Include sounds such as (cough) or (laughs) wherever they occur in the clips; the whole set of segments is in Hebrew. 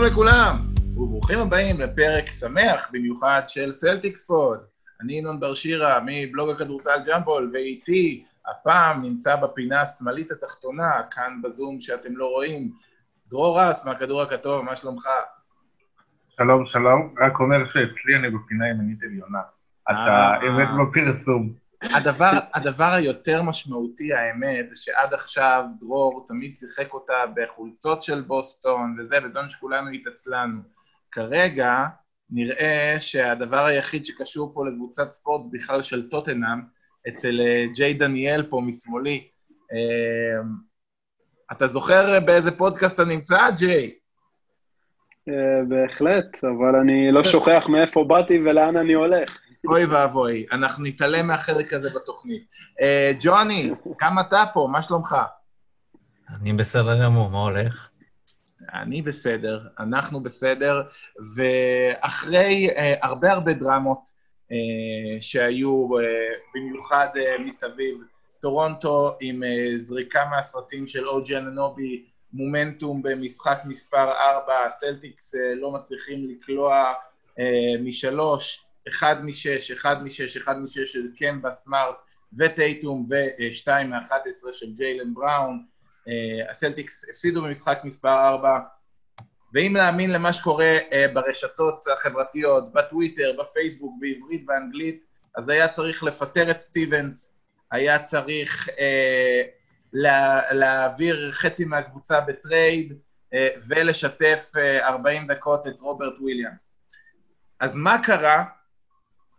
שלום לכולם, וברוכים הבאים לפרק שמח במיוחד של סלטיקס פוד. אני ינון בר שירה מבלוג הכדורסל ג'מבול, ואיתי הפעם נמצא בפינה השמאלית התחתונה, כאן בזום שאתם לא רואים, דרור רס מהכדור הכתוב, מה שלומך? שלום, שלום. רק אומר שאצלי אני בפינה ימנית עליונה. אתה אמת בפרסום. הדבר, הדבר היותר משמעותי, האמת, זה שעד עכשיו דרור תמיד שיחק אותה בחולצות של בוסטון וזה, וזה שכולנו התעצלנו. כרגע נראה שהדבר היחיד שקשור פה לקבוצת ספורט בכלל של טוטנאם, אצל אה, ג'יי דניאל פה משמאלי. אה, אתה זוכר באיזה פודקאסט אתה נמצא, ג'יי? אה, בהחלט, אבל אני לא שוכח מאיפה באתי ולאן אני הולך. אוי ואבוי, אנחנו נתעלם מהחלק הזה בתוכנית. Uh, ג'וני, גם אתה פה, מה שלומך? אני בסדר גמור, מה הולך? אני בסדר, אנחנו בסדר, ואחרי uh, הרבה הרבה דרמות uh, שהיו uh, במיוחד uh, מסביב, טורונטו עם uh, זריקה מהסרטים של אוג'י אננובי, מומנטום במשחק מספר 4, הסלטיקס uh, לא מצליחים לקלוע uh, משלוש, אחד משש, אחד משש, אחד משש של קמבה סמארט וטייטום ושתיים מאחת עשרה של ג'יילן בראון. אה, הסלטיקס הפסידו במשחק מספר ארבע, ואם להאמין למה שקורה אה, ברשתות החברתיות, בטוויטר, בפייסבוק, בעברית, באנגלית, אז היה צריך לפטר את סטיבנס, היה צריך אה, לה, להעביר חצי מהקבוצה ב trade אה, ולשתף אה, 40 דקות את רוברט וויליאמס. אז מה קרה?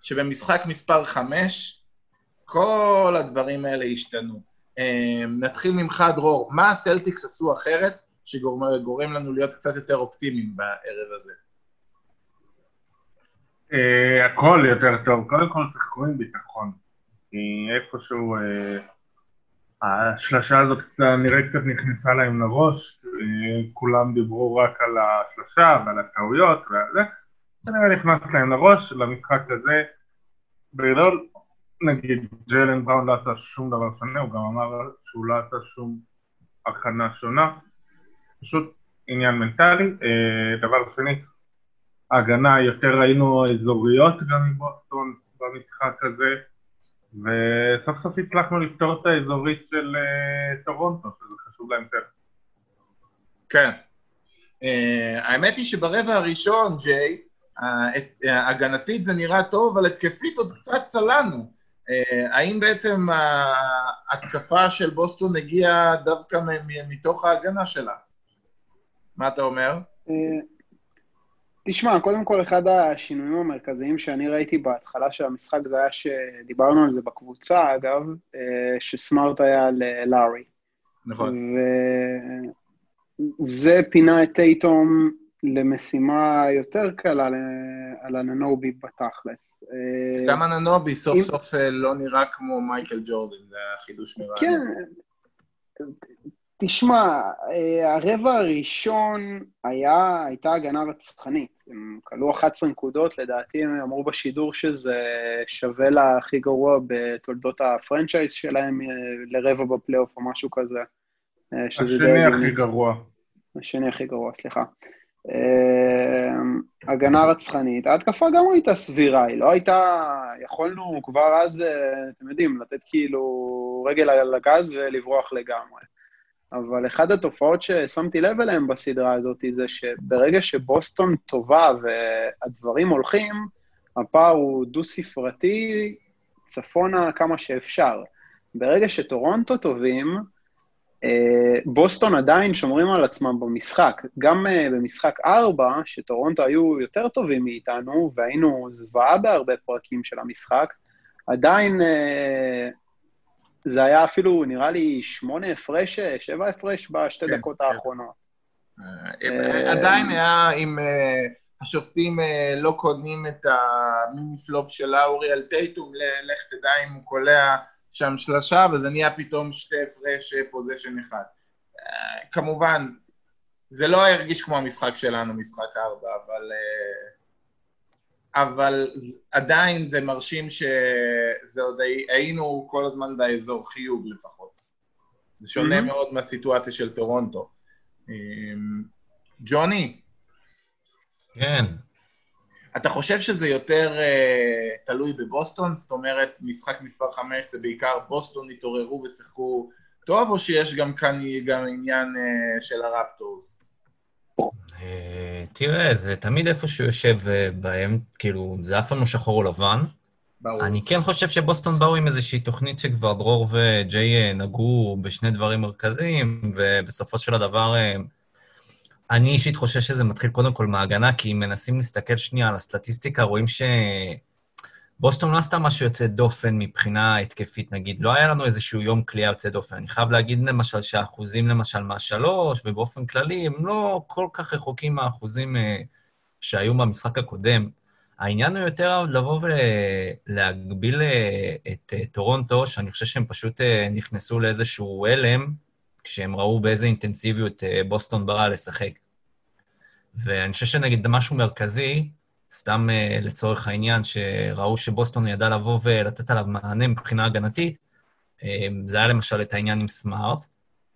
שבמשחק מספר 5, כל הדברים האלה השתנו. אמ, נתחיל ממך, דרור, מה הסלטיקס עשו אחרת שגורם לנו להיות קצת יותר אופטימיים בערב הזה? אה, הכל יותר טוב. קודם כל שיחקו עם ביטחון. כי איפשהו אה, השלשה הזאת נראה קצת נכנסה להם לראש, אה, כולם דיברו רק על השלשה ועל הטעויות וזה. כנראה נכנס להם לראש, למשחק הזה. בגדול, נגיד, ג'לן בראון לא עשה שום דבר שונה, הוא גם אמר שהוא לא עשה שום הכנה שונה. פשוט עניין מנטלי. אה, דבר שני, ההגנה, יותר ראינו אזוריות גם מבוסטון במשחק הזה, וסוף סוף הצלחנו לפתור את האזורית של uh, טורונטו, שזה חשוב להם יותר. כן. Uh, האמת היא שברבע הראשון, ג'יי, הגנתית זה נראה טוב, אבל התקפית עוד קצת צללנו. אה, האם בעצם ההתקפה של בוסטון הגיעה דווקא מתוך ההגנה שלה? מה אתה אומר? אה, תשמע, קודם כל, אחד השינויים המרכזיים שאני ראיתי בהתחלה של המשחק זה היה שדיברנו על זה בקבוצה, אגב, אה, שסמארט היה ללארי. נכון. וזה פינה את טייטום למשימה יותר קלה על אננובי בתכלס. גם אננובי סוף אם... סוף אה, לא נראה כמו מייקל ג'ורדן, זה היה חידוש מרענן. כן, תשמע, אה, הרבע הראשון היה, הייתה הגנה רצחנית. הם כלו 11 נקודות, לדעתי הם אמרו בשידור שזה שווה להכי גרוע בתולדות הפרנצ'ייז שלהם אה, לרבע בפלייאוף או משהו כזה. השני הכי גרוע. השני הכי גרוע, סליחה. אמ, הגנה רצחנית. ההתקפה גם הייתה סבירה, היא לא הייתה... יכולנו כבר אז, אה, אתם יודעים, לתת כאילו רגל על הגז ולברוח לגמרי. אבל אחת התופעות ששמתי לב אליהן בסדרה הזאת זה שברגע שבוסטון טובה והדברים הולכים, הפער הוא דו-ספרתי, צפונה כמה שאפשר. ברגע שטורונטו טובים, בוסטון עדיין שומרים על עצמם במשחק. גם אה, במשחק 4, שטורונטו היו יותר טובים מאיתנו, והיינו זוועה בהרבה פרקים של המשחק, עדיין אה, זה היה אפילו, נראה לי, שמונה הפרש, שבע הפרש בשתי כן, דקות כן. האחרונות. עדיין היה אם השופטים לא קונים את ה mini flop של לאורי על טייטום, לך תדע אם הוא קולע שם שלושה, וזה נהיה פתאום שתי הפרש possession אחד. אה, כמובן, זה לא הרגיש כמו המשחק שלנו, משחק ארבע, אבל... אה, אבל עדיין זה מרשים שזה עוד היינו כל הזמן באזור חיוג לפחות. זה שונה mm-hmm. מאוד מהסיטואציה של טורונטו. ג'וני, כן. אתה חושב שזה יותר uh, תלוי בבוסטון? זאת אומרת, משחק מספר 5 זה בעיקר בוסטון התעוררו ושיחקו טוב, או שיש גם כאן גם עניין uh, של הרפטורס? Uh, תראה, זה תמיד איפשהו יושב uh, בהם, כאילו, זה אף פעם לא שחור או לבן. ברור. אני כן חושב שבוסטון באו עם איזושהי תוכנית שכבר דרור וג'יי נגעו בשני דברים מרכזיים, ובסופו של הדבר, אני אישית חושב שזה מתחיל קודם כל מההגנה, כי אם מנסים להסתכל שנייה על הסטטיסטיקה, רואים שבוסטון לא עשתה משהו יוצא דופן מבחינה התקפית, נגיד. לא היה לנו איזשהו יום כליאה יוצא דופן. אני חייב להגיד למשל שהאחוזים למשל מהשלוש, ובאופן כללי, הם לא כל כך רחוקים מהאחוזים שהיו במשחק הקודם. העניין הוא יותר לבוא ולהגביל אה, את אה, טורונטו, שאני חושב שהם פשוט אה, נכנסו לאיזשהו הלם, כשהם ראו באיזה אינטנסיביות בוסטון באה לשחק. ואני חושב שנגיד משהו מרכזי, סתם לצורך העניין, שראו שבוסטון ידע לבוא ולתת עליו מענה מבחינה הגנתית, זה היה למשל את העניין עם סמארט,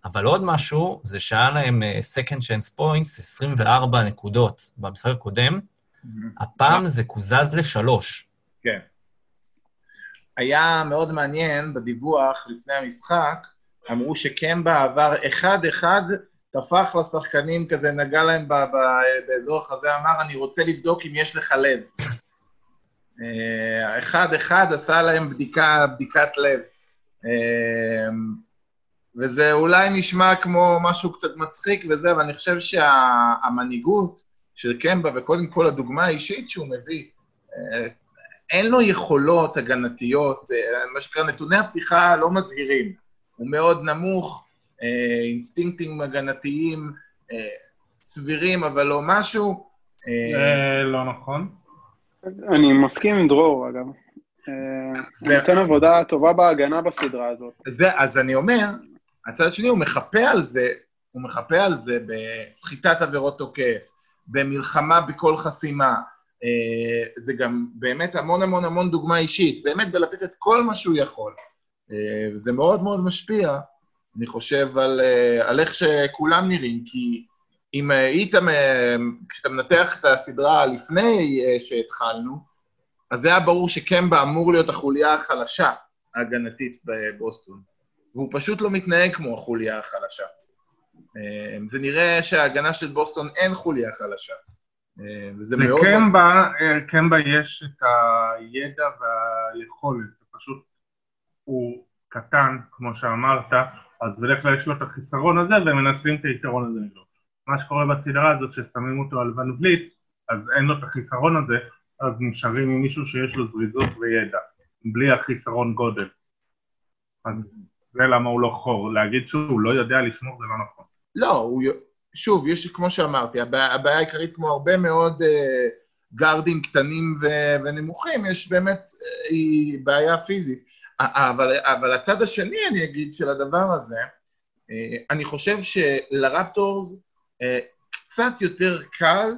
אבל עוד משהו, זה שהיה להם second chance points, 24 נקודות במשחק הקודם, הפעם זה קוזז לשלוש. כן. היה מאוד מעניין בדיווח לפני המשחק, אמרו שקמבה עבר אחד-אחד, טפח לשחקנים כזה, נגע להם באזור החזה, אמר, אני רוצה לבדוק אם יש לך לב. אה, אחד-אחד עשה להם בדיקה, בדיקת לב. אה, וזה אולי נשמע כמו משהו קצת מצחיק וזה, אבל אני חושב שהמנהיגות של קמבה, וקודם כל הדוגמה האישית שהוא מביא, אה, אין לו יכולות הגנתיות, אה, מה שנקרא, נתוני הפתיחה לא מזהירים. הוא מאוד נמוך, אה, אינסטינקטים הגנתיים סבירים, אבל לא משהו. לא נכון. אני מסכים עם דרור, אגב. הוא נותן עבודה טובה בהגנה בסדרה הזאת. אז אני אומר, הצד השני, הוא מחפה על זה, הוא מחפה על זה בסחיטת עבירות תוקף, במלחמה בכל חסימה. אה, זה גם באמת המון המון המון דוגמה אישית, באמת בלתת את כל מה שהוא יכול. אה, זה מאוד מאוד משפיע, אני חושב, על, אה, על איך שכולם נראים, כי אם היית, כשאתה מנתח את הסדרה לפני שהתחלנו, אז זה היה ברור שקמבה אמור להיות החוליה החלשה ההגנתית בבוסטון, והוא פשוט לא מתנהג כמו החוליה החלשה. אה, זה נראה שההגנה של בוסטון אין חוליה חלשה. אה, וזה מאוד... לקמבה, אה, קמבה יש את הידע והיכולת, פשוט הוא קטן, כמו שאמרת, אז בדרך כלל יש לו את החיסרון הזה והם מנסים את היתרון הזה נגדו. מה שקורה בסדרה הזאת, ששמים אותו על ון וליט, אז אין לו את החיסרון הזה, אז נשארים עם מישהו שיש לו זריזות וידע, בלי החיסרון גודל. אז זה למה הוא לא חור. להגיד שהוא לא יודע לשמור זה לא נכון. לא, הוא, שוב, יש, כמו שאמרתי, הבעיה, הבעיה העיקרית, כמו הרבה מאוד אה, גארדים קטנים ו, ונמוכים, יש באמת, אה, היא בעיה פיזית. אבל, אבל הצד השני, אני אגיד, של הדבר הזה, אה, אני חושב שלרפטורס אה, קצת יותר קל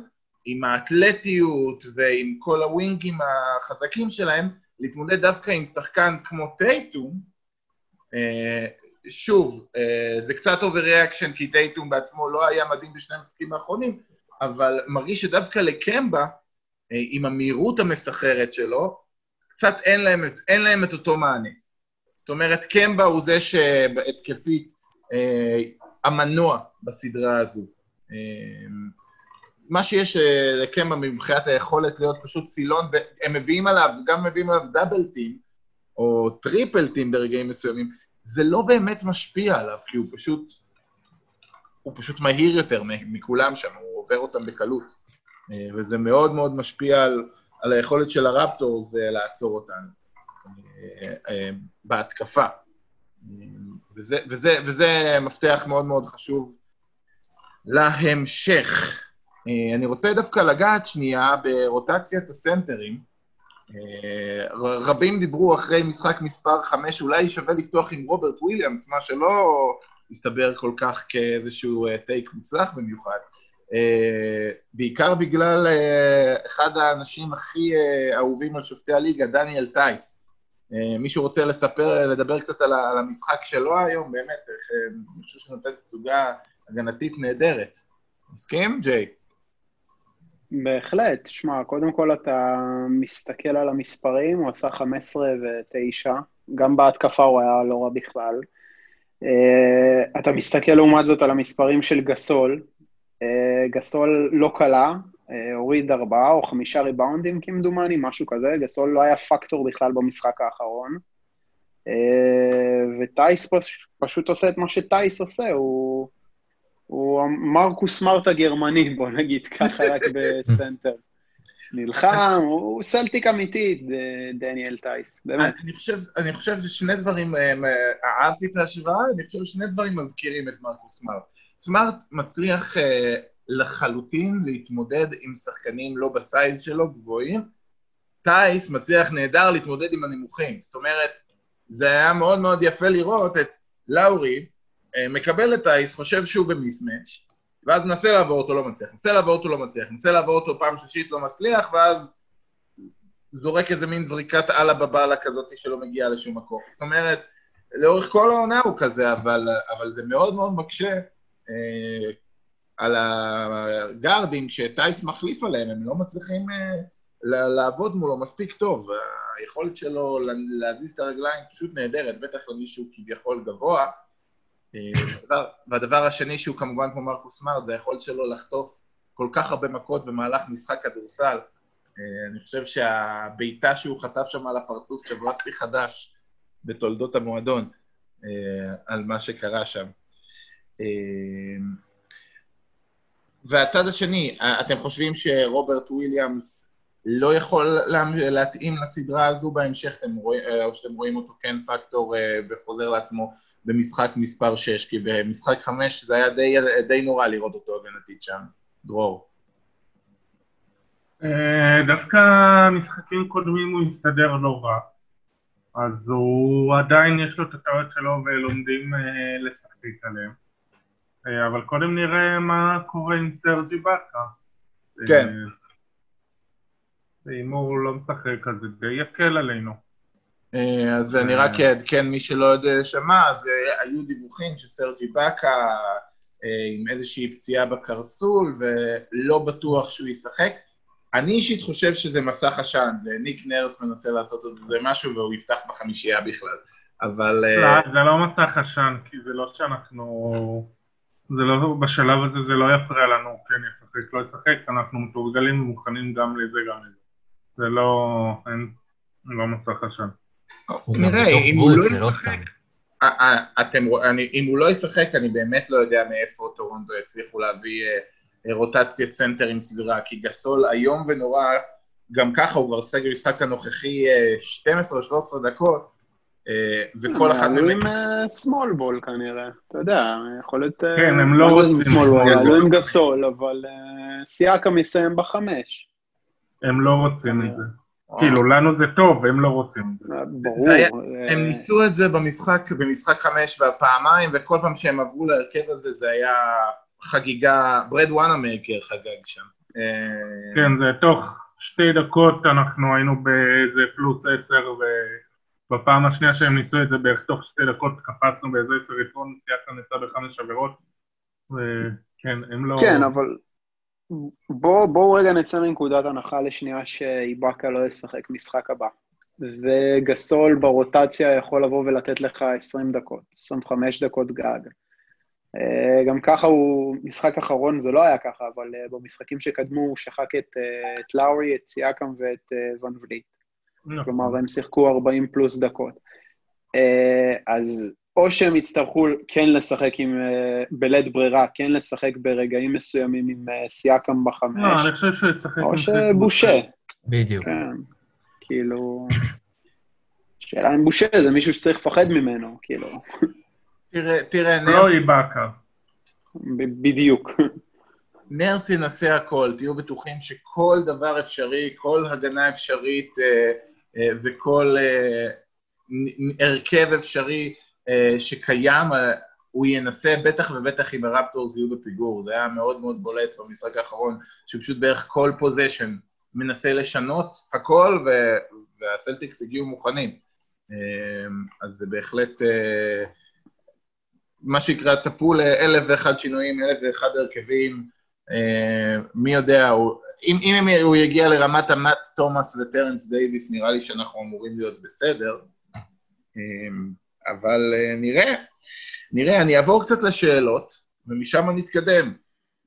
עם האתלטיות ועם כל הווינגים החזקים שלהם, להתמודד דווקא עם שחקן כמו טייטום, אה, שוב, זה קצת overreaction, כי טייטום בעצמו לא היה מדהים בשני המשחקים האחרונים, אבל מרגיש שדווקא לקמבה, עם המהירות המסחררת שלו, קצת אין להם, אין להם את אותו מענה. זאת אומרת, קמבה הוא זה שהתקפית אה, המנוע בסדרה הזו. אה, מה שיש לקמבה מבחינת היכולת להיות פשוט סילון, והם מביאים עליו, גם מביאים עליו double team, או triple team ברגעים מסוימים, זה לא באמת משפיע עליו, כי הוא פשוט, הוא פשוט מהיר יותר מכולם שם, הוא עובר אותם בקלות. אה, וזה מאוד מאוד משפיע על, על היכולת של הרפטורס לעצור אותנו אה, אה, בהתקפה. וזה, וזה, וזה מפתח מאוד מאוד חשוב להמשך. אני רוצה דווקא לגעת שנייה ברוטציית הסנטרים. אה, רבים דיברו אחרי משחק מספר 5, אולי שווה לפתוח עם רוברט וויליאמס, מה שלא הסתבר כל כך כאיזשהו טייק אה, מוצלח במיוחד. אה, בעיקר בגלל אחד האנשים הכי אהובים על שופטי הליגה, דניאל טייס. מישהו רוצה לספר, לדבר קצת על המשחק שלו היום? באמת, אני חושב שנותן תצוגה הגנתית נהדרת. מסכים, ג'יי? בהחלט. שמע, קודם כל אתה מסתכל על המספרים, הוא עשה 15 ו-9, גם בהתקפה הוא היה לא רע בכלל. אתה מסתכל לעומת זאת על המספרים של גסול, גסול לא קלה, uh, הוריד ארבעה או חמישה ריבאונדים כמדומני, משהו כזה, גסול לא היה פקטור בכלל במשחק האחרון. וטייס פשוט עושה את מה שטייס עושה, הוא, הוא מרקוס סמארט הגרמני, (laughs) בוא נגיד ככה, רק (laughs) בסנטר. נלחם, הוא סלטיק אמיתי, דניאל טייס, באמת. אני חושב, אני חושב ששני דברים, אה, אהבתי את ההשוואה, אני חושב ששני דברים מזכירים את מרקוס סמארט. סמארט מצליח אה, לחלוטין להתמודד עם שחקנים לא ב size שלו, גבוהים. טייס מצליח נהדר להתמודד עם הנמוכים. זאת אומרת, זה היה מאוד מאוד יפה לראות את לאורי אה, מקבל את האיס, חושב שהוא במיסמץ', ואז מנסה לעבור אותו, לא מצליח, מנסה לעבור אותו, לא מצליח, מנסה לעבור אותו פעם שלישית, לא מצליח, ואז זורק איזה מין זריקת אללה בבאללה כזאת שלא מגיעה לשום מקום. זאת אומרת, לאורך כל העונה הוא כזה, אבל, אבל זה מאוד מאוד מקשה על הגארדים, כשטייס מחליף עליהם, הם לא מצליחים אה, לעבוד מולו מספיק טוב. היכולת שלו להזיז את הרגליים פשוט נהדרת, בטח למישהו כביכול גבוה. והדבר, והדבר השני שהוא כמובן כמו מרקוס סמארט, זה היכולת שלו לחטוף כל כך הרבה מכות במהלך משחק כדורסל. אני חושב שהבעיטה שהוא חטף שם על הפרצוף שברה שיא חדש בתולדות המועדון על מה שקרה שם. והצד השני, אתם חושבים שרוברט וויליאמס לא יכול להתאים לסדרה הזו בהמשך, אתם רואים, אה, או שאתם רואים אותו כן פקטור אה, וחוזר לעצמו במשחק מספר 6, כי במשחק 5 זה היה די, די נורא לראות אותו הגנתית שם. דרור. אה, דווקא משחקים קודמים הוא הסתדר לא רע, אז הוא עדיין יש לו את הטעות שלו ולומדים לשחק עליהם. אבל קודם נראה מה קורה עם סרג'י באקה. כן. הימור לא משחק, אז זה די יקל עלינו. אה, אז אני רק אעדכן, מי שלא יודע שמע, אז אה, היו דיווחים שסרג'י באקה אה, עם איזושהי פציעה בקרסול, ולא בטוח שהוא ישחק. אני אישית חושב שזה מסך עשן, וניק נרס מנסה לעשות את זה משהו והוא יפתח בחמישייה בכלל, אבל... לא, זה לא מסך עשן, כי זה לא שאנחנו... זה לא, בשלב הזה זה לא יפריע לנו, כן ישחק, לא ישחק, אנחנו מתורגלים ומוכנים גם לזה, גם לזה. זה לא, אין, לא מסך עשן. נראה, אם הוא לא ישחק... אה, אה, אתם, אני, אם הוא לא ישחק, אני באמת לא יודע מאיפה טורונטו יצליחו להביא אה, רוטציית סנטר עם סדרה, כי גסול איום ונורא, גם ככה הוא כבר שחק במשחק הנוכחי 12 או 13 דקות, וכל אחד... עלו עם סמול בול כנראה, אתה יודע, יכול להיות... כן, הם לא רוצים... עלו עם גסול, אבל סיאקה מסיים בחמש. הם לא רוצים את זה. כאילו, לנו זה טוב, הם לא רוצים את זה. ברור. הם ניסו את זה במשחק, במשחק חמש והפעמיים, וכל פעם שהם עברו להרכב הזה זה היה חגיגה, ברד וואנאמקר חגג שם. אה, כן, זה תוך שתי דקות אנחנו היינו באיזה פלוס עשר, ובפעם השנייה שהם ניסו את זה בערך תוך שתי דקות קפצנו באיזה עשר יתרון, סייעתם יצא בחמש עבירות, וכן, הם לא... כן, אבל בואו בוא רגע נצא מנקודת הנחה לשנייה שאיבאקה לא ישחק משחק הבא. וגסול ברוטציה יכול לבוא ולתת לך 20 דקות, 25 דקות גג. אה, גם ככה הוא, משחק אחרון זה לא היה ככה, אבל אה, במשחקים שקדמו הוא שחק את, אה, את לאורי, את סיאקם ואת ון וליט. נכון. כלומר, הם שיחקו 40 פלוס דקות. אז או שהם יצטרכו כן לשחק עם, אה, בלית ברירה, כן לשחק ברגעים מסוימים עם אה, סיאקם בחמש. לא, אני חושב שהוא יצטרך עם... או שבושה. בדיוק. כן, כאילו... שאלה אם בושה זה מישהו שצריך לפחד ממנו, כאילו. תראה, תראה, נרס... לא איבאקה. בדיוק. נרס ינסה הכל, תהיו בטוחים שכל דבר אפשרי, כל הגנה אפשרית אה, וכל הרכב אפשרי, אה, שקיים, אה, הוא ינסה, בטח ובטח אם הרפטורס יהיו בפיגור. זה היה מאוד מאוד בולט במשחק האחרון, שפשוט בערך כל פוזיישן מנסה לשנות הכל, והסלטיקס הגיעו מוכנים. אה, אז זה בהחלט... מה שיקרה, צפו לאלף ואחד שינויים, אלף ואחד הרכבים. מי יודע, אם, אם הוא יגיע לרמת המאט תומאס וטרנס דייוויס, נראה לי שאנחנו אמורים להיות בסדר. אמ, אבל אה, נראה. נראה, אני אעבור קצת לשאלות, ומשם נתקדם.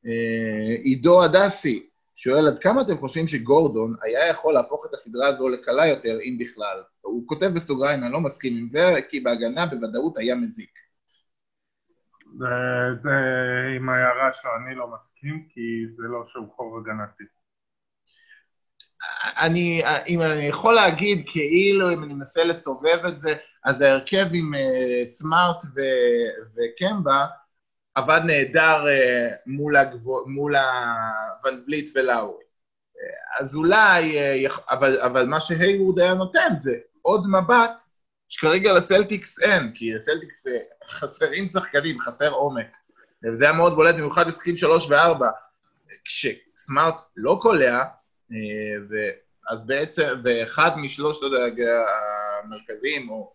אה, עידו הדסי שואל, עד כמה אתם חושבים שגורדון היה יכול להפוך את הסדרה הזו לקלה יותר, אם בכלל? הוא כותב בסוגריים, אני לא מסכים עם זה, כי בהגנה בוודאות היה מזיק. זה, זה עם ההערה שלו, אני לא מסכים, כי זה לא שום חור הגנתי. אני, אם אני יכול להגיד, כאילו, אם אני מנסה לסובב את זה, אז ההרכב עם uh, סמארט ו- וקמבה עבד נהדר uh, מול, הגבו, מול הוון וליט ולאורי. Uh, אז אולי, uh, אבל, אבל מה שהייווד היה נותן זה עוד מבט שכרגע לסלטיקס אין, כי לסלטיקס uh, חסרים שחקנים, חסר עומק. וזה היה מאוד בולט, במיוחד בשחקים שלוש וארבע. כשסמארט לא קולע, אז בעצם, ואחד משלושת המרכזיים, או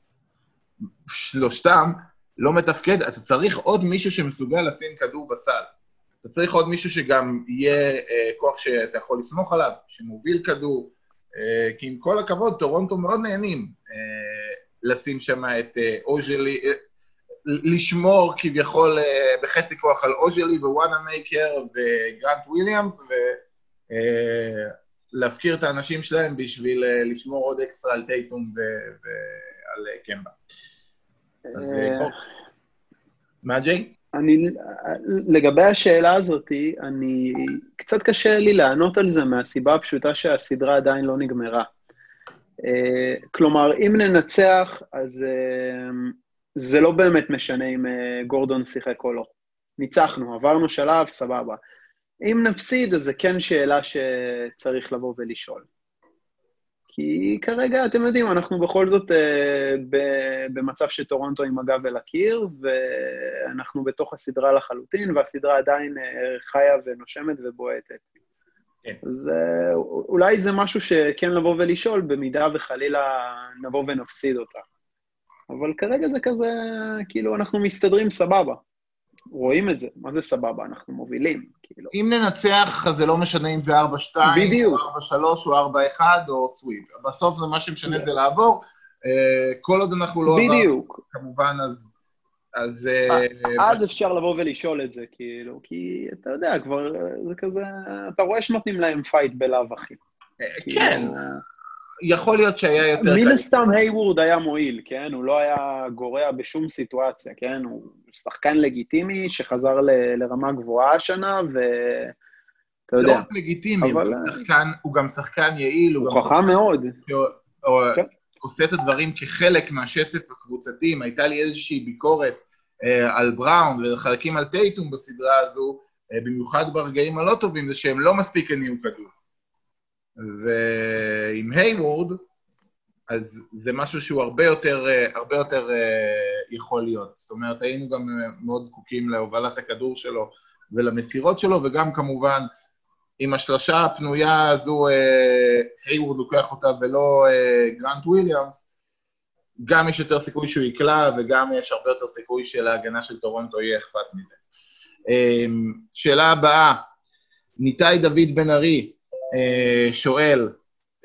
שלושתם לא מתפקד, אתה צריך עוד מישהו שמסוגל לשים כדור בסל. אתה צריך עוד מישהו שגם יהיה אה, כוח שאתה יכול לסמוך עליו, שמוביל כדור, אה, כי עם כל הכבוד, טורונטו מאוד נהנים אה, לשים שם את אה, אוג'ליי, אה, לשמור כביכול אה, בחצי כוח על אוג'ליי ו-וואנמייקר וגרנט וויליאמס, ולהפקיר אה, את האנשים שלהם בשביל אה, לשמור עוד אקסטרה על טייטום ועל אה, קמבה. אז אה, מה, ג'יי? אני, לגבי השאלה הזאת, אני, קצת קשה לי לענות על זה מהסיבה הפשוטה שהסדרה עדיין לא נגמרה. כלומר, אם ננצח, אז זה לא באמת משנה אם גורדון שיחק או לא. ניצחנו, עברנו שלב, סבבה. אם נפסיד, אז זו כן שאלה שצריך לבוא ולשאול. כי כרגע, אתם יודעים, אנחנו בכל זאת אה, במצב שטורונטו עם הגב אל הקיר, ואנחנו בתוך הסדרה לחלוטין, והסדרה עדיין אה, חיה ונושמת ובועטת. כן. אז אה, אולי זה משהו שכן לבוא ולשאול, במידה וחלילה נבוא ונפסיד אותה. אבל כרגע זה כזה, כאילו, אנחנו מסתדרים סבבה. רואים את זה, מה זה סבבה? אנחנו מובילים, כאילו. אם ננצח, אז זה לא משנה אם זה 4-2, בדיוק. או 4-3, או 4-1, או sweep. בסוף זה מה שמשנה זה לעבור. אה, כל עוד אנחנו לא... בדיוק. כמובן, אז... אז... אה, אז אפשר לבוא ולשאול את זה, כאילו, כי אתה יודע, כבר זה כזה... אתה רואה שנותנים להם fight בלאו הכי. כן. יכול להיות שהיה יותר... מן הסתם היוורד היה מועיל, כן? הוא לא היה גורע בשום סיטואציה, כן? הוא שחקן לגיטימי שחזר ל, לרמה גבוהה השנה, ואתה יודע. לא רק לגיטימי, אבל... הוא, שחקן, הוא גם שחקן יעיל. הוא, הוא חכם מאוד. כן. עושה את הדברים כחלק מהשטף הקבוצתי. אם הייתה לי איזושהי ביקורת אה, על בראון וחלקים על טייטום בסדרה הזו, אה, במיוחד ברגעים הלא טובים, זה שהם לא מספיק הניעו כדור. ועם היוורד, אז זה משהו שהוא הרבה יותר, הרבה יותר אה, יכול להיות. זאת אומרת, היינו גם אה, מאוד זקוקים להובלת הכדור שלו ולמסירות שלו, וגם כמובן, עם השלושה הפנויה הזו, אה, היוורד לוקח אותה ולא גרנט וויליאמס, גם יש יותר סיכוי שהוא יקלע, וגם יש הרבה יותר סיכוי שלהגנה של טורונטו יהיה אכפת מזה. שאלה הבאה, ניתאי דוד בן ארי, אה, שואל,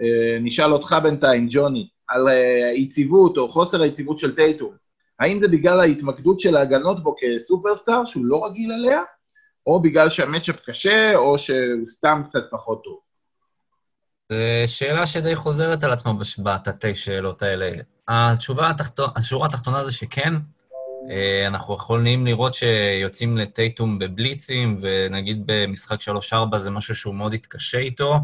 אה, נשאל אותך בינתיים, ג'וני, על היציבות אה, או חוסר היציבות של טייטום. האם זה בגלל ההתמקדות של ההגנות בו כסופרסטאר, שהוא לא רגיל עליה, או בגלל שהמצ'אפ קשה, או שהוא סתם קצת פחות טוב? שאלה שדי חוזרת על עצמה בתתי שאלות האלה. התשובה התחתונה, השורה התחתונה זה שכן, אנחנו יכולים לראות שיוצאים לטייטום בבליצים, ונגיד במשחק 3-4 זה משהו שהוא מאוד התקשה איתו.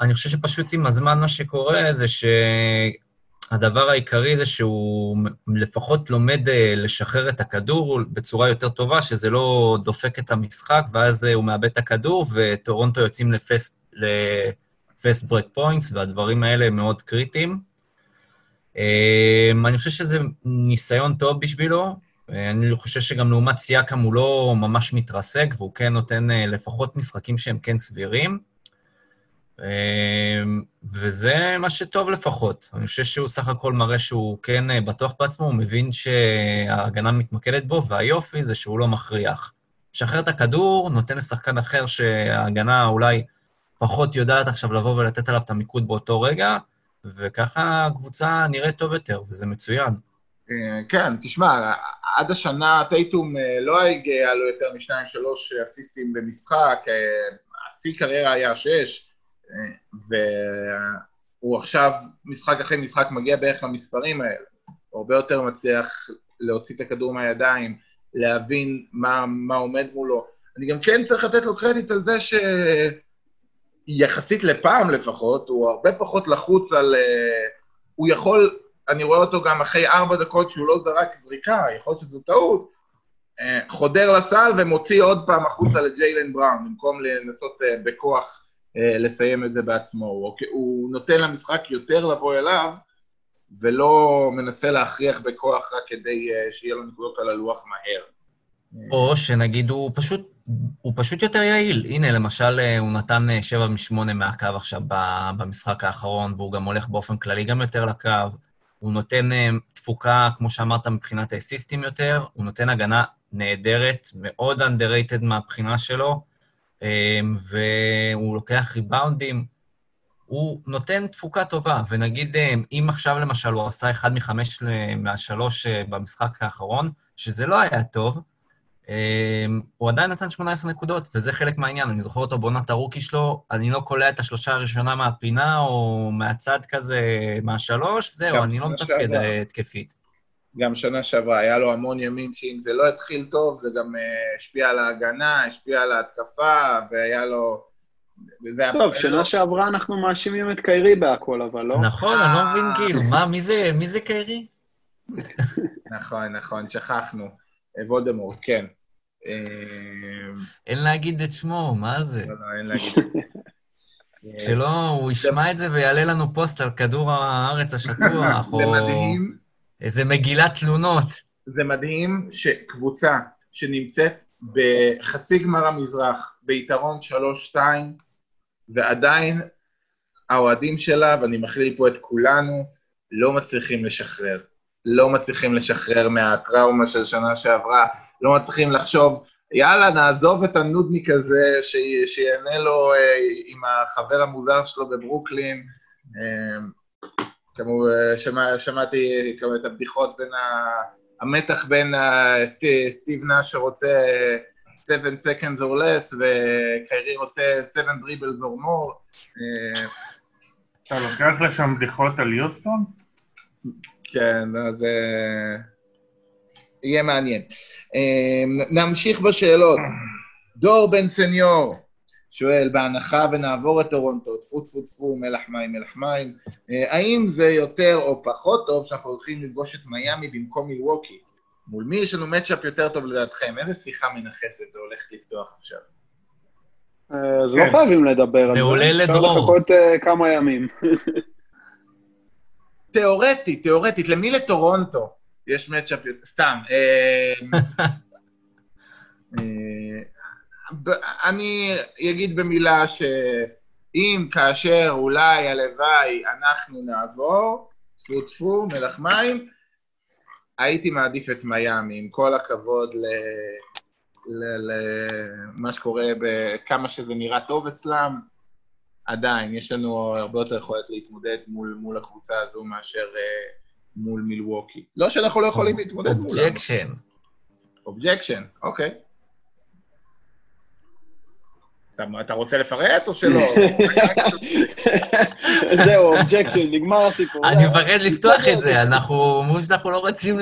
אני חושב שפשוט עם הזמן מה שקורה זה שהדבר העיקרי זה שהוא לפחות לומד אה, לשחרר את הכדור בצורה יותר טובה, שזה לא דופק את המשחק, ואז הוא מאבד את הכדור, וטורונטו יוצאים ל fast break points, והדברים האלה מאוד קריטיים. אמ, אני חושב שזה ניסיון טוב בשבילו. אני חושב שגם לעומת סיאקם הוא לא ממש מתרסק, והוא כן נותן אה, לפחות משחקים שהם כן סבירים. אמ, וזה מה שטוב לפחות. אני חושב שהוא סך הכל מראה שהוא כן אה, בטוח בעצמו, הוא מבין שההגנה מתמקדת בו, והיופי זה שהוא לא מכריח. משחרר את הכדור, נותן לשחקן אחר שההגנה אולי פחות יודעת עכשיו לבוא ולתת עליו את המיקוד באותו רגע, וככה הקבוצה נראית טוב יותר, וזה מצוין. אה, כן, תשמע, עד השנה טייטום אה, לא הגיע לו יותר משניים, שלוש אסיסטים במשחק, אה, השיא קריירה היה שש, והוא עכשיו, משחק אחרי משחק, מגיע בערך למספרים האלה. הוא הרבה יותר מצליח להוציא את הכדור מהידיים, להבין מה, מה עומד מולו. אני גם כן צריך לתת לו קרדיט על זה שיחסית לפעם לפחות, הוא הרבה פחות לחוץ על... הוא יכול אני רואה אותו גם אחרי ארבע דקות שהוא לא זרק זריקה, יכול להיות שזו טעות, אה, חודר לסל ומוציא עוד פעם החוצה לג'יילן בראון, במקום לנסות אה, בכוח אה, לסיים את זה בעצמו. הוא, הוא נותן למשחק יותר לבוא אליו, ולא מנסה להכריח בכוח רק כדי שיהיה לו נקודות על הלוח מהר. או שנגיד הוא פשוט, הוא פשוט יותר יעיל. הנה, למשל, הוא נתן 7 מ-8 מהקו עכשיו במשחק האחרון, והוא גם הולך באופן כללי גם יותר לקו. הוא נותן אה, תפוקה, כמו שאמרת, מבחינת האסיסטים יותר, הוא נותן הגנה נהדרת, מאוד underrated מהבחינה שלו, אה, והוא לוקח ריבאונדים. הוא נותן תפוקה טובה, ונגיד, אה, אם עכשיו למשל הוא עשה אחד מחמש מהשלוש במשחק האחרון, שזה לא היה טוב, הוא עדיין נתן 18 נקודות, וזה חלק מהעניין. אני זוכר אותו בעונת הרוקי שלו, אני לא קולע את השלושה הראשונה מהפינה, או מהצד כזה, מהשלוש, זהו, אני לא מתפקד אה, התקפית. גם שנה שעברה, היה לו המון ימים שאם זה לא התחיל טוב, זה גם uh, השפיע על ההגנה, השפיע על ההתקפה, והיה לו... טוב, שנה שעברה אנחנו מאשימים את קיירי בהכל, אבל לא? נכון, אני לא מבין כאילו, מה, מי זה קיירי? נכון, נכון, שכחנו. וולדמורט, כן. אין להגיד את שמו, מה זה? לא, לא, אין להגיד. (laughs) שלא, הוא ישמע את זה ויעלה לנו פוסט על כדור הארץ השטוח, (laughs) או... איזה מגילת תלונות. זה מדהים שקבוצה שנמצאת בחצי גמר המזרח, ביתרון 3-2, ועדיין האוהדים שלה, ואני מכליל פה את כולנו, לא מצליחים לשחרר. לא מצליחים לשחרר מהטראומה של שנה שעברה, לא מצליחים לחשוב, יאללה, נעזוב את הנודניק הזה, ש... שיענה לו אה, עם החבר המוזר שלו בברוקלין. אה, כמו, שמע, שמעתי כמו את הבדיחות בין ה... המתח בין ה... סטיב, סטיב נאש שרוצה 7 seconds or less, וקיירי רוצה 7 dribbles or more. אה, אתה לוקח לשם בדיחות על יוסטון? כן, אז אה, יהיה מעניין. אה, נמשיך בשאלות. דור בן סניור שואל, בהנחה ונעבור את טורונטו, טפו טפו טפו, מלח מים, מלח מים, אה, האם זה יותר או פחות טוב שאנחנו הולכים לפגוש את מיאמי במקום מילווקי? מול מי יש לנו מצ'אפ יותר טוב לדעתכם? איזה שיחה מנכסת זה הולך לפתוח עכשיו? אז לא כן. חייבים לדבר על זה. מעולה לדרור. אפשר לחכות כמה ימים. (laughs) תיאורטית, תיאורטית, למי לטורונטו יש מצ'אפ, סתם. אה, (laughs) אה, אני אגיד במילה שאם, כאשר, אולי, הלוואי, אנחנו נעבור, טפו טפו, מלח מים, הייתי מעדיף את מיאמי, עם כל הכבוד למה שקורה, בכמה שזה נראה טוב אצלם. עדיין, יש לנו הרבה יותר יכולת להתמודד מול, מול הקבוצה הזו מאשר אה, מול מילווקי. לא שאנחנו לא יכולים להתמודד מולה. objection. objection, אוקיי. אתה, אתה רוצה לפרט או שלא? (laughs) זהו, objection, נגמר הסיפור. אני מפחד לפתוח את זה, אנחנו אומרים שאנחנו לא רוצים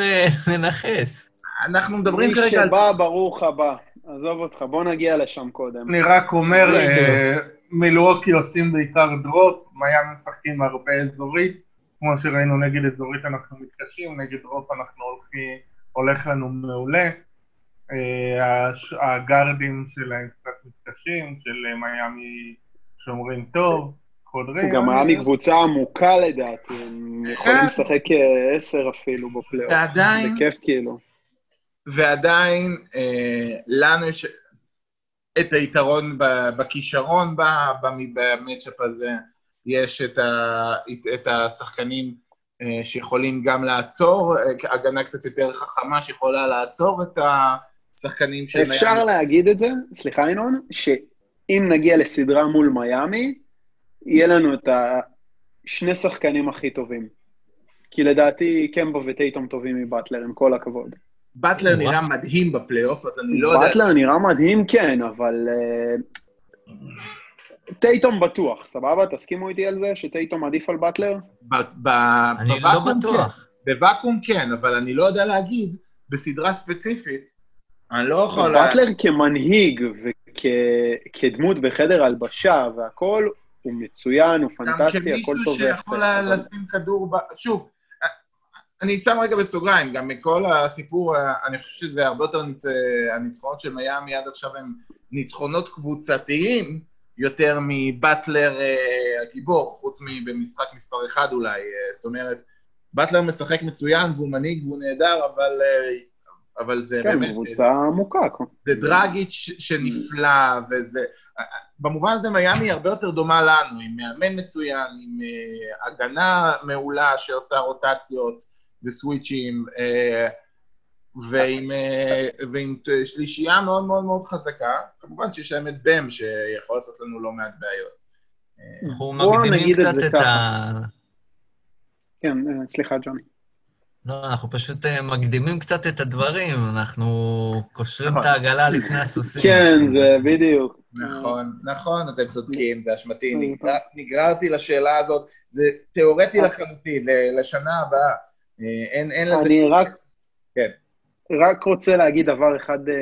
לנחס. אנחנו מדברים כרגע על... מי שבא, ברוך הבא. עזוב אותך, בוא נגיע לשם קודם. אני רק אומר... מילווקי עושים בעיקר drop, מיאמי משחקים הרבה אזורית, כמו שראינו נגד אזורית אנחנו מתקשים, נגד drop אנחנו הולכים, הולך לנו מעולה. אה, הגארדים שלהם קצת מתקשים, של מיאמי שומרים טוב, חודרים. גם מיאמי קבוצה עמוקה לדעתי, הם יכולים כן. לשחק עשר אפילו בפלייאוף. ועדיין... זה כיף כאילו. ועדיין, אה, לנו יש... את היתרון בכישרון במצ'אפ הזה, יש את, ה, את השחקנים אה, שיכולים גם לעצור, אה, הגנה קצת יותר חכמה שיכולה לעצור את, ה, שחקנים של מיאמי. אפשר להגיד את זה, סליחה ינון, שאם נגיע לסדרה מול מיאמי, יהיה לנו את השני שחקנים הכי טובים. כי לדעתי קמבו וטייטום טובים מבטלר, עם כל הכבוד. באטלר נראה מדהים בפלייאוף, אז אני לא יודע... באטלר נראה מדהים, כן, אבל... אה, טייטום בטוח, סבבה? תסכימו איתי על זה שטייטום עדיף על באטלר? אני לא בטוח. כן. בוואקום כן, אבל אני לא יודע להגיד, בסדרה ספציפית, אני לא יכול... באטלר כמנהיג וכדמות בחדר הלבשה והכול, הוא מצוין, הוא פנטסטי, הכל טוב. גם כמישהו שיכול לשים כדור, שוב, אני שם רגע בסוגריים, גם מכל הסיפור, אני חושב שזה הרבה יותר ניצ... הניצחונות של מיאמי עד עכשיו הם ניצחונות קבוצתיים יותר מבטלר אה, הגיבור, חוץ מבמשחק מספר אחד אולי. אה, זאת אומרת, באטלר משחק מצוין והוא מנהיג והוא נהדר, אבל, אה, אבל זה כן, באמת... כן, קבוצה עמוקה. זה דרגיץ' שנפלא, וזה... במובן הזה מיאמי הרבה יותר דומה לנו, עם מאמן מצוין, עם הגנה מעולה שעושה רוטציות. וסוויצ'ים, אה, ועם, אה, ועם שלישייה מאוד מאוד מאוד חזקה. כמובן שיש להם את בם, שיכול לעשות לנו לא מעט בעיות. אנחנו מקדימים קצת את ה... כן, אה, סליחה, ג'וני. לא, אנחנו פשוט מקדימים קצת את הדברים, אנחנו קושרים את נכון. העגלה לפני הסוסים. כן, זה בדיוק. נכון, נכון, אתם צודקים, זה אשמתי. נגררתי לשאלה הזאת, זה תיאורטי לחלוטין, לשנה הבאה. אה, אין, אין לזה... אני רק... כן. רק רוצה להגיד דבר אחד uh,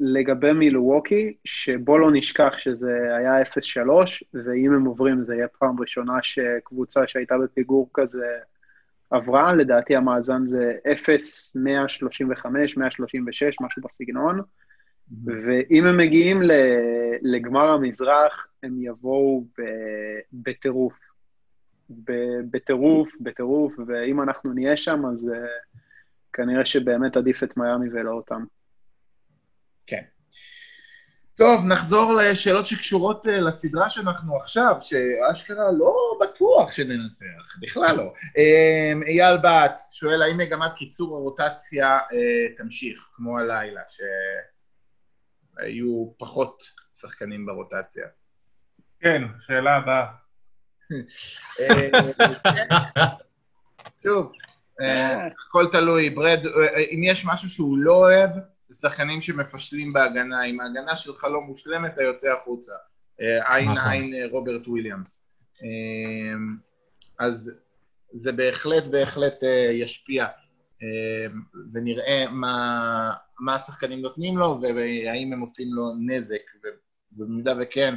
לגבי מילווקי, שבוא לא נשכח שזה היה 0-3, ואם הם עוברים זה יהיה פעם ראשונה שקבוצה שהייתה בפיגור כזה עברה, לדעתי המאזן זה 0, 135, 136, משהו בסגנון, mm-hmm. ואם הם מגיעים לגמר המזרח, הם יבואו בטירוף. בטירוף, בטירוף, ואם אנחנו נהיה שם, אז uh, כנראה שבאמת עדיף את מיאמי ולא אותם. כן. טוב, נחזור לשאלות שקשורות uh, לסדרה שאנחנו עכשיו, שאשכרה לא בטוח שננצח, בכלל לא. Uh, אייל בת שואל, האם מגמת קיצור הרוטציה uh, תמשיך, כמו הלילה, שהיו פחות שחקנים ברוטציה? כן, שאלה הבאה. שוב, אה, הכל תלוי. ברד, אה, אם יש משהו שהוא לא אוהב, זה שחקנים שמפשלים בהגנה. אם ההגנה שלך לא מושלמת, אתה יוצא החוצה. אה, עין נכון. עין רוברט וויליאמס. אז זה בהחלט בהחלט ישפיע, ונראה מה, מה השחקנים נותנים לו, והאם הם עושים לו נזק, ובמידה וכן,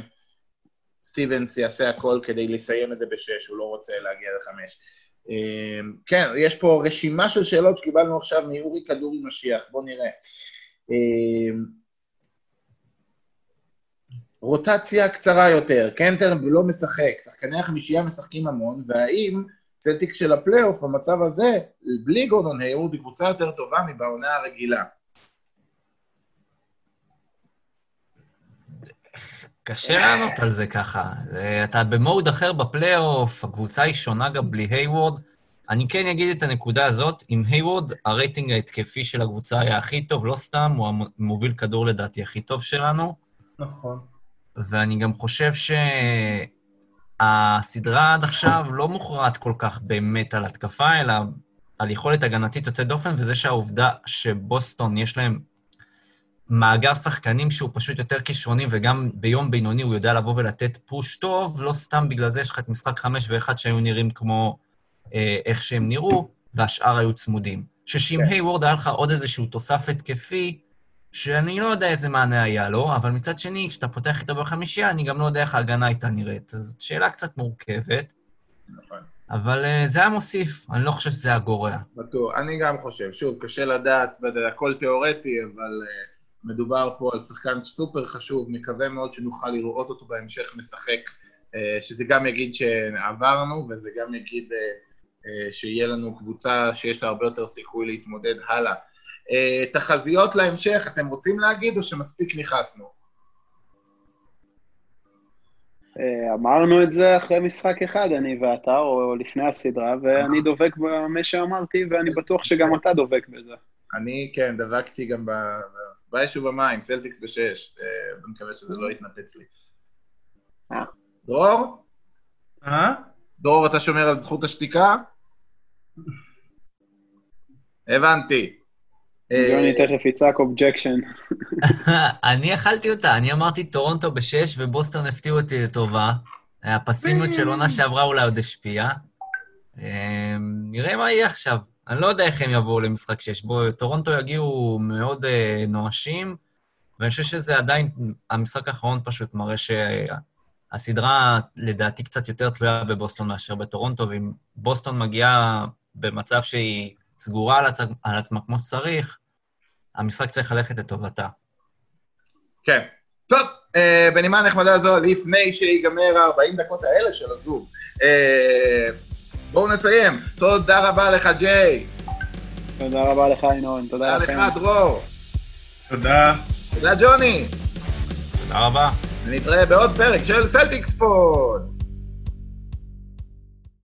סטיבנס יעשה הכל כדי לסיים את זה בשש, הוא לא רוצה להגיע לחמש. אמ, כן, יש פה רשימה של שאלות שקיבלנו עכשיו מאורי כדורי משיח, בואו נראה. אמ, רוטציה קצרה יותר, קנטר לא משחק, שחקני החמישייה משחקים המון, והאם סלטיקס של הפלייאוף, במצב הזה, בלי גורדון הייוורד, היא קבוצה יותר טובה מבעונה הרגילה. קשה לענות על זה ככה. אתה ב mode אחר בפלייאוף, הקבוצה היא שונה גם בלי הייוורד. אני כן אגיד את הנקודה הזאת, עם הייוורד, הרייטינג ההתקפי של הקבוצה היה הכי טוב, לא סתם, הוא המוביל כדור לדעתי הכי טוב שלנו. נכון. ואני גם חושב שהסדרה עד עכשיו לא מוכרעת כל כך באמת על התקפה, אלא על יכולת הגנתית יוצאת דופן, וזה שהעובדה שבוסטון יש להם מאגר שחקנים שהוא פשוט יותר כישרוני, וגם ביום בינוני הוא יודע לבוא ולתת פוש טוב, לא סתם בגלל זה יש לך את משחק חמש ואחד שהיו נראים כמו אה, איך שהם נראו, והשאר היו צמודים. ששעם כן. היוורד היה לך עוד איזשהו תוסף התקפי, שאני לא יודע איזה מענה היה לו, אבל מצד שני, כשאתה פותח איתו בחמישייה, אני גם לא יודע איך ההגנה הייתה נראית. אז זאת שאלה קצת מורכבת. נכון. אבל uh, זה היה מוסיף, אני לא חושב שזה היה גורע. בטוח, אני גם חושב. שוב, קשה לדעת, הכל תיאורטי, אבל uh, מדובר פה על שחקן סופר חשוב, מקווה מאוד שנוכל לראות אותו בהמשך משחק, אה, שזה גם יגיד שעברנו, וזה גם יגיד אה, אה, שיהיה לנו קבוצה שיש לה הרבה יותר סיכוי להתמודד הלאה. תחזיות להמשך, אתם רוצים להגיד או שמספיק נכנסנו? אמרנו את זה אחרי משחק אחד, אני ואתה, או לפני הסדרה, ואני דובק במה שאמרתי, ואני בטוח שגם אתה דובק בזה. אני, כן, דבקתי גם ב... באש ובמים, סלטיקס בשש. אני אה, מקווה שזה לא יתנפץ לי. דרור? אה? דרור, אתה שומר על זכות השתיקה? הבנתי. יוני תכף יצעק objection. (laughs) אני אכלתי אותה, אני אמרתי טורונטו בשש ובוסטון הפתיעו אותי לטובה. הפסימיות של עונה שעברה אולי עוד השפיעה. נראה מה יהיה עכשיו. אני לא יודע איך הם יבואו למשחק שש. בו טורונטו יגיעו מאוד אה, נואשים, ואני חושב שזה עדיין, המשחק האחרון פשוט מראה שהסדרה לדעתי קצת יותר תלויה בבוסטון מאשר בטורונטו, ואם בוסטון מגיעה במצב שהיא סגורה על, עצ... על עצמה כמו שצריך, המשחק צריך ללכת לטובתה. כן. טוב, אה, בנימה נחמדה זו, לפני שיגמר ה-40 דקות האלה של הזום, אה, בואו נסיים. תודה רבה לך, ג'יי. תודה רבה לך, ינון. תודה לכם. תודה לך, דרור. תודה. תודה, ג'וני. תודה רבה. ונתראה בעוד פרק של סלטיקס pod.